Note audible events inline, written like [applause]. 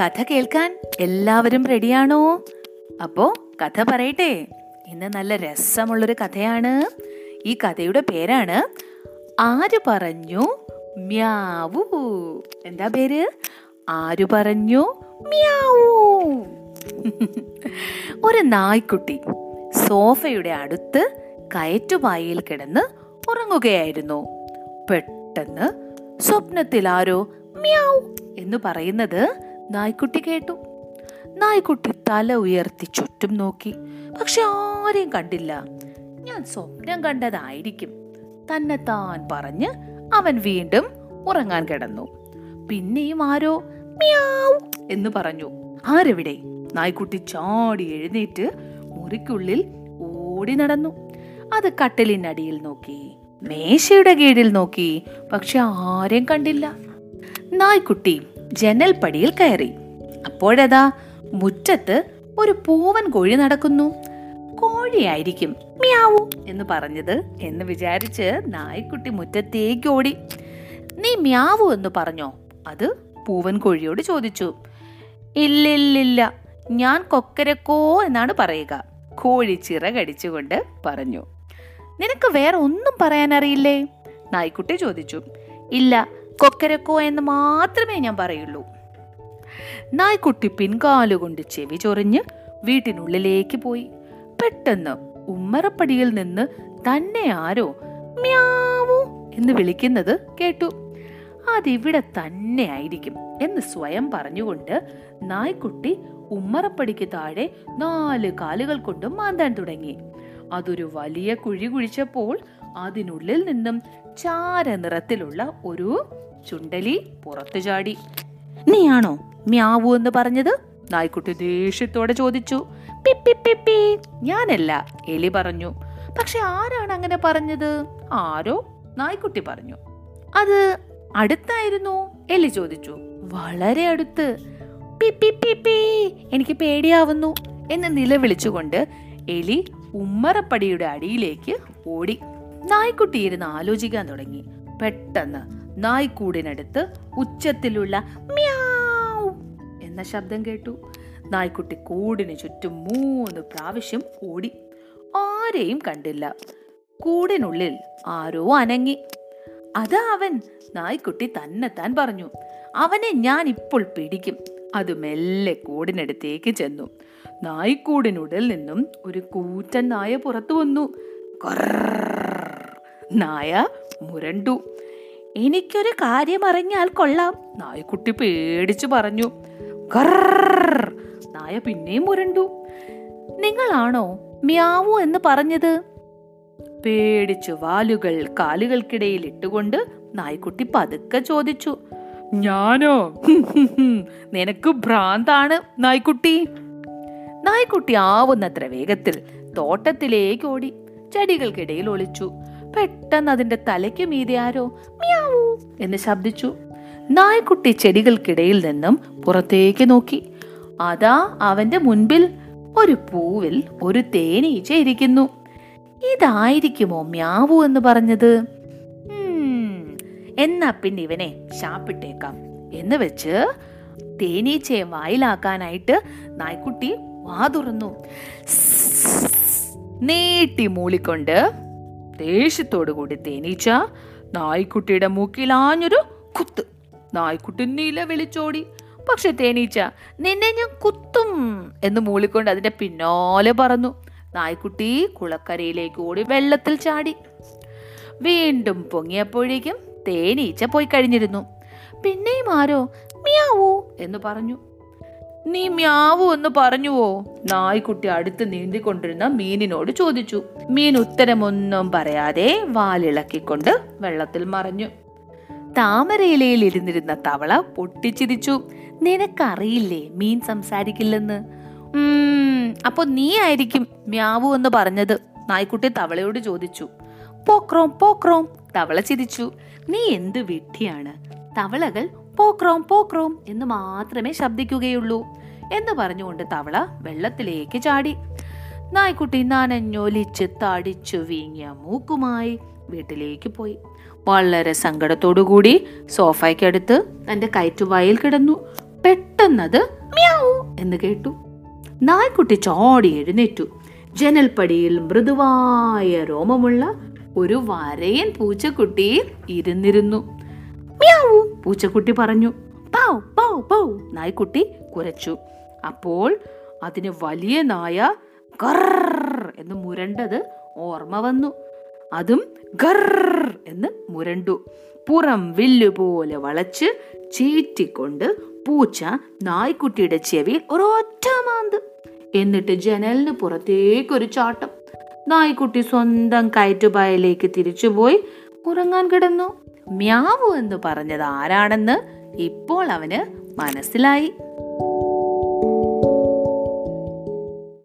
കഥ കേൾക്കാൻ എല്ലാവരും റെഡിയാണോ അപ്പോ കഥ പറയട്ടെ. ഇന്ന് നല്ല രസമുള്ളൊരു കഥയാണ്. ഈ കഥയുടെ പേരാണ് ആര് പറഞ്ഞു മ്യാവൂ. എന്താ പേര്? ആര് പറഞ്ഞു മ്യാവൂ. [laughs] ഒരു നായ്ക്കുട്ടി സോഫയുടെ അടുത്ത് കയറ്റുപായയിൽ കിടന്ന് ഉറങ്ങുകയായിരുന്നു. പെട്ടെന്ന് സ്വപ്നത്തിൽ ആരോ മ്യാവ് എന്ന് പറയുന്നത് നായ്ക്കുട്ടി കേട്ടു. നായ്ക്കുട്ടി തല ഉയർത്തി ചുറ്റും നോക്കി. പക്ഷെ ആരെയും കണ്ടില്ല. ഞാൻ സ്വപ്നം കണ്ടതായിരിക്കും. തന്നെ താൻ പറഞ്ഞ് അവൻ വീണ്ടും ഉറങ്ങാൻ കിടന്നു. പിന്നെയും ആരോ മ്യാവ് എന്ന് പറഞ്ഞു. ആരെവിടെ? നായ്ക്കുട്ടി ചാടി എഴുന്നേറ്റ് മുറിക്കുള്ളിൽ ഓടി നടന്നു. അത് കട്ടിലിനടിയിൽ നോക്കി. മേശയുടെ കീഴിൽ നോക്കി. പക്ഷെ ആരെയും കണ്ടില്ല. നായ്ക്കുട്ടി ജനൽപ്പടിയിൽ കയറി. അപ്പോഴതാ മുറ്റത്ത് ഒരു പൂവൻ കോഴി നടക്കുന്നു. കോഴിയായിരിക്കും മ്യാവു എന്ന് പറഞ്ഞത് എന്ന് വിചാരിച്ച് നായ്ക്കുട്ടി മുറ്റത്തേക്ക് ഓടി. നീ മ്യാവു എന്ന് പറഞ്ഞോ? അത് പൂവൻ കോഴിയോട് ചോദിച്ചു. ഇല്ലില്ലില്ല ഞാൻ കൊക്കരക്കോ എന്നാണ് പറയുക കോഴി ചിറകടിച്ചുകൊണ്ട് പറഞ്ഞു. നിനക്ക് വേറെ ഒന്നും പറയാൻ അറിയില്ലേ നായ്ക്കുട്ടി ചോദിച്ചു. ഇല്ല കൊക്കരക്കോ എന്ന് മാത്രമേ ഞാൻ പറയുള്ളൂ. നായ്ക്കുട്ടി പിൻകാലുകൊണ്ട് ചെവി ചൊറിഞ്ഞ് വീട്ടിനുള്ളിലേക്ക് പോയി. പെട്ടെന്ന് ഉമ്മറപ്പടിയിൽ നിന്ന് തന്നെ ആരോ മ്യാവു എന്ന് വിളിക്കുന്നത് കേട്ടു. അതിവിടെ തന്നെ ആയിരിക്കും എന്ന് സ്വയം പറഞ്ഞുകൊണ്ട് നായ്ക്കുട്ടി ഉമ്മറപ്പടിക്ക് താഴെ നാല് കാലുകൾ കൊണ്ട് മാന്താൻ തുടങ്ങി. അതൊരു വലിയ കുഴി കുഴിച്ചപ്പോൾ അതിനുള്ളിൽ നിന്നും ചാര നിറത്തിലുള്ള ഒരു ചുണ്ടലി പുറത്തു ചാടി. നീയാണോ മ്യാവു എന്ന് പറഞ്ഞത്? നായ്ക്കുട്ടി ദേഷ്യത്തോടെ ചോദിച്ചു. പിപ്പി പിപ്പി ഞാനല്ല എലി പറഞ്ഞു. പക്ഷെ ആരാണ് അങ്ങനെ പറഞ്ഞത്? ആരോ? നായ്ക്കുട്ടി പറഞ്ഞു. അത് അടുത്തായിരുന്നു എലി ചോദിച്ചു. വളരെ അടുത്ത്. പിപ്പി പിപ്പി എനിക്ക് പേടിയാവുന്നു എന്ന് നിലവിളിച്ചുകൊണ്ട് എലി ഉമ്മറപ്പടിയുടെ അടിയിലേക്ക് ഓടി. നായ്ക്കുട്ടി ഇരുന്ന് ആലോചിക്കാൻ തുടങ്ങി. പെട്ടെന്ന് നായ്ക്കൂടിനടുത്ത് ഉച്ചത്തിലുള്ള മ്യാവ് എന്ന ശബ്ദം കേട്ടു. നായ്ക്കുട്ടി കൂടിന് ചുറ്റും മൂന്ന് പ്രാവശ്യം ഓടി. ആരെയും കണ്ടില്ല. കൂടിനുള്ളിൽ ആരോ അനങ്ങി. അതാ അവൻ നായ്ക്കുട്ടി താൻ പറഞ്ഞു. അവനെ ഞാൻ ഇപ്പോൾ പിടിക്കും. അത് മെല്ലെ കൂടിനടുത്തേക്ക് ചെന്നു. നായ്ക്കൂടിനുള്ളിൽ നിന്നും ഒരു കൂറ്റൻ നായ പുറത്തു വന്നു. കൊർർ. നായ മുരണ്ടു. എനിക്കൊരു കാര്യം അറിഞ്ഞാൽ കൊള്ളാം. നായക്കുട്ടി പേടിച്ചു പറഞ്ഞു. നായ പിന്നെയും മുരണ്ടു. നിങ്ങളാണോ മ്യാവു എന്ന് പറഞ്ഞത്? പേടിച്ചു വാലുകൾ കാലുകൾക്കിടയിൽ ഇട്ടുകൊണ്ട് നായ്ക്കുട്ടി പതുക്കെ ചോദിച്ചു. ഞാനോ? [laughs] നിനക്ക് ഭ്രാന്താണ് നായ്ക്കുട്ടി? നായ്ക്കുട്ടി ആവുന്നത്ര വേഗത്തിൽ തോട്ടത്തിലേക്ക് ഓടി. ചെടികൾക്കിടയിൽ ഒളിച്ചു. പെട്ടെന്ന് അതിന്റെ തലയ്ക്ക് മീതെ ആരോ മിയാവൂ എന്ന് ശബ്ദിച്ചു. നായ്ക്കുട്ടി ചെടികൾക്കിടയിൽ നിന്നും പുറത്തേക്ക് നോക്കി. അതാ അവന്റെ മുൻപിൽ ഒരു പൂവിൽ ഒരു തേനീച്ച ഇരിക്കുന്നു. ഇതായിരിക്കുമോ മ്യാവു എന്ന് പറഞ്ഞത്? എന്നാ പിന്നെ ഇവനെ ശാപ്പിട്ടേക്കാം എന്ന് വെച്ച് തേനീച്ചയെ വായിലാക്കാനായിട്ട് നായ്ക്കുട്ടി വാതുറന്നു നീട്ടി മൂളിക്കൊണ്ട് ദേഷ്യത്തോടു കൂടി തേനീച്ച നായ്ക്കുട്ടിയുടെ മൂക്കിലാഞ്ഞൊരു കുത്ത്. നായ്ക്കുട്ടി നീല വിളിച്ചോടി. പക്ഷെ തേനീച്ച നിന്നെ ഞാൻ കുത്തും എന്ന് മൂളിക്കൊണ്ട് അതിന്റെ പിന്നാലെ പറഞ്ഞു നായ്ക്കുട്ടി കുളക്കരയിലേക്ക് ഓടി വെള്ളത്തിൽ ചാടി. വീണ്ടും പൊങ്ങിയപ്പോഴേക്കും തേനീച്ച പോയി കഴിഞ്ഞിരുന്നു. പിന്നെയും ആരോ? മിയാവൂ എന്ന് പറഞ്ഞു. നീ മ്യാവു എന്ന് പറഞ്ഞുവോ? നായ്ക്കുട്ടി അടുത്ത് നീന്തിക്കൊണ്ടിരുന്ന മീനിനോട് ചോദിച്ചു. മീൻ ഉത്തരമൊന്നും പറയാതെ വാലിളക്കിക്കൊണ്ട് വെള്ളത്തിൽ മറഞ്ഞു. താമരയിലയിൽ ഇരുന്നിരുന്ന തവള പൊട്ടിച്ചിരിച്ചു. നിനക്കറിയില്ലേ മീൻ സംസാരിക്കില്ലെന്ന്? അപ്പൊ നീ ആയിരിക്കും മ്യാവു എന്ന് പറഞ്ഞത് നായ്ക്കുട്ടി തവളയോട് ചോദിച്ചു. പോക്രോം പോക്രോം തവള ചിരിച്ചു. നീ എന്ത് വിഡ്ഢിയാണ്? തവളകൾ പോക്രോം പോക്രോം എന്ന് മാത്രമേ ശബ്ദിക്കുകയുള്ളൂ എന്ന് പറഞ്ഞുകൊണ്ട് തവള വെള്ളത്തിലേക്ക് ചാടി. നായ്ക്കുട്ടി നനഞ്ഞൊലിച്ച് തടിച്ചു വീങ്ങിയ മൂക്കുമായി വീട്ടിലേക്ക് പോയി. വളരെ സങ്കടത്തോടുകൂടി സോഫയ്ക്കടുത്ത് തന്റെ കയറ്റുവായിൽ കിടന്നു. പെട്ടെന്ന് പെട്ടെന്നത് മ്യാവൂ എന്ന് കേട്ടു. നായ്ക്കുട്ടി ചാടി എഴുന്നേറ്റു. ജനൽപ്പടിയിൽ മൃദുവായ രോമമുള്ള ഒരു വരയൻ പൂച്ചക്കുട്ടി ഇരുന്നിരുന്നു. പൂച്ചക്കുട്ടി പറഞ്ഞു പൗ പൗ പൗ നായ്ക്കുട്ടി കുരച്ചു. അപ്പോൾ അതിന് വലിയ നായ ഗർ എന്ന് മുരണ്ടത് ഓർമ്മ വന്നു. അതും ഗർ എന്ന് മുരണ്ടു. പുറം വില്ലുപോലെ വളച്ച് ചീറ്റിക്കൊണ്ട് പൂച്ച നായ്ക്കുട്ടിയുടെ ചെവിയിൽ ഒരൊറ്റ മാന്ത്. എന്നിട്ട് ജനലിന് പുറത്തേക്കൊരു ചാട്ടം. നായ്ക്കുട്ടി സ്വന്തം കയറ്റുപായലേക്ക് തിരിച്ചുപോയി ഉറങ്ങാൻ കിടന്നു. മ്യാവു എന്ന് പറഞ്ഞത് ആരാണെന്ന് ഇപ്പോൾ അവന് മനസ്സിലായി.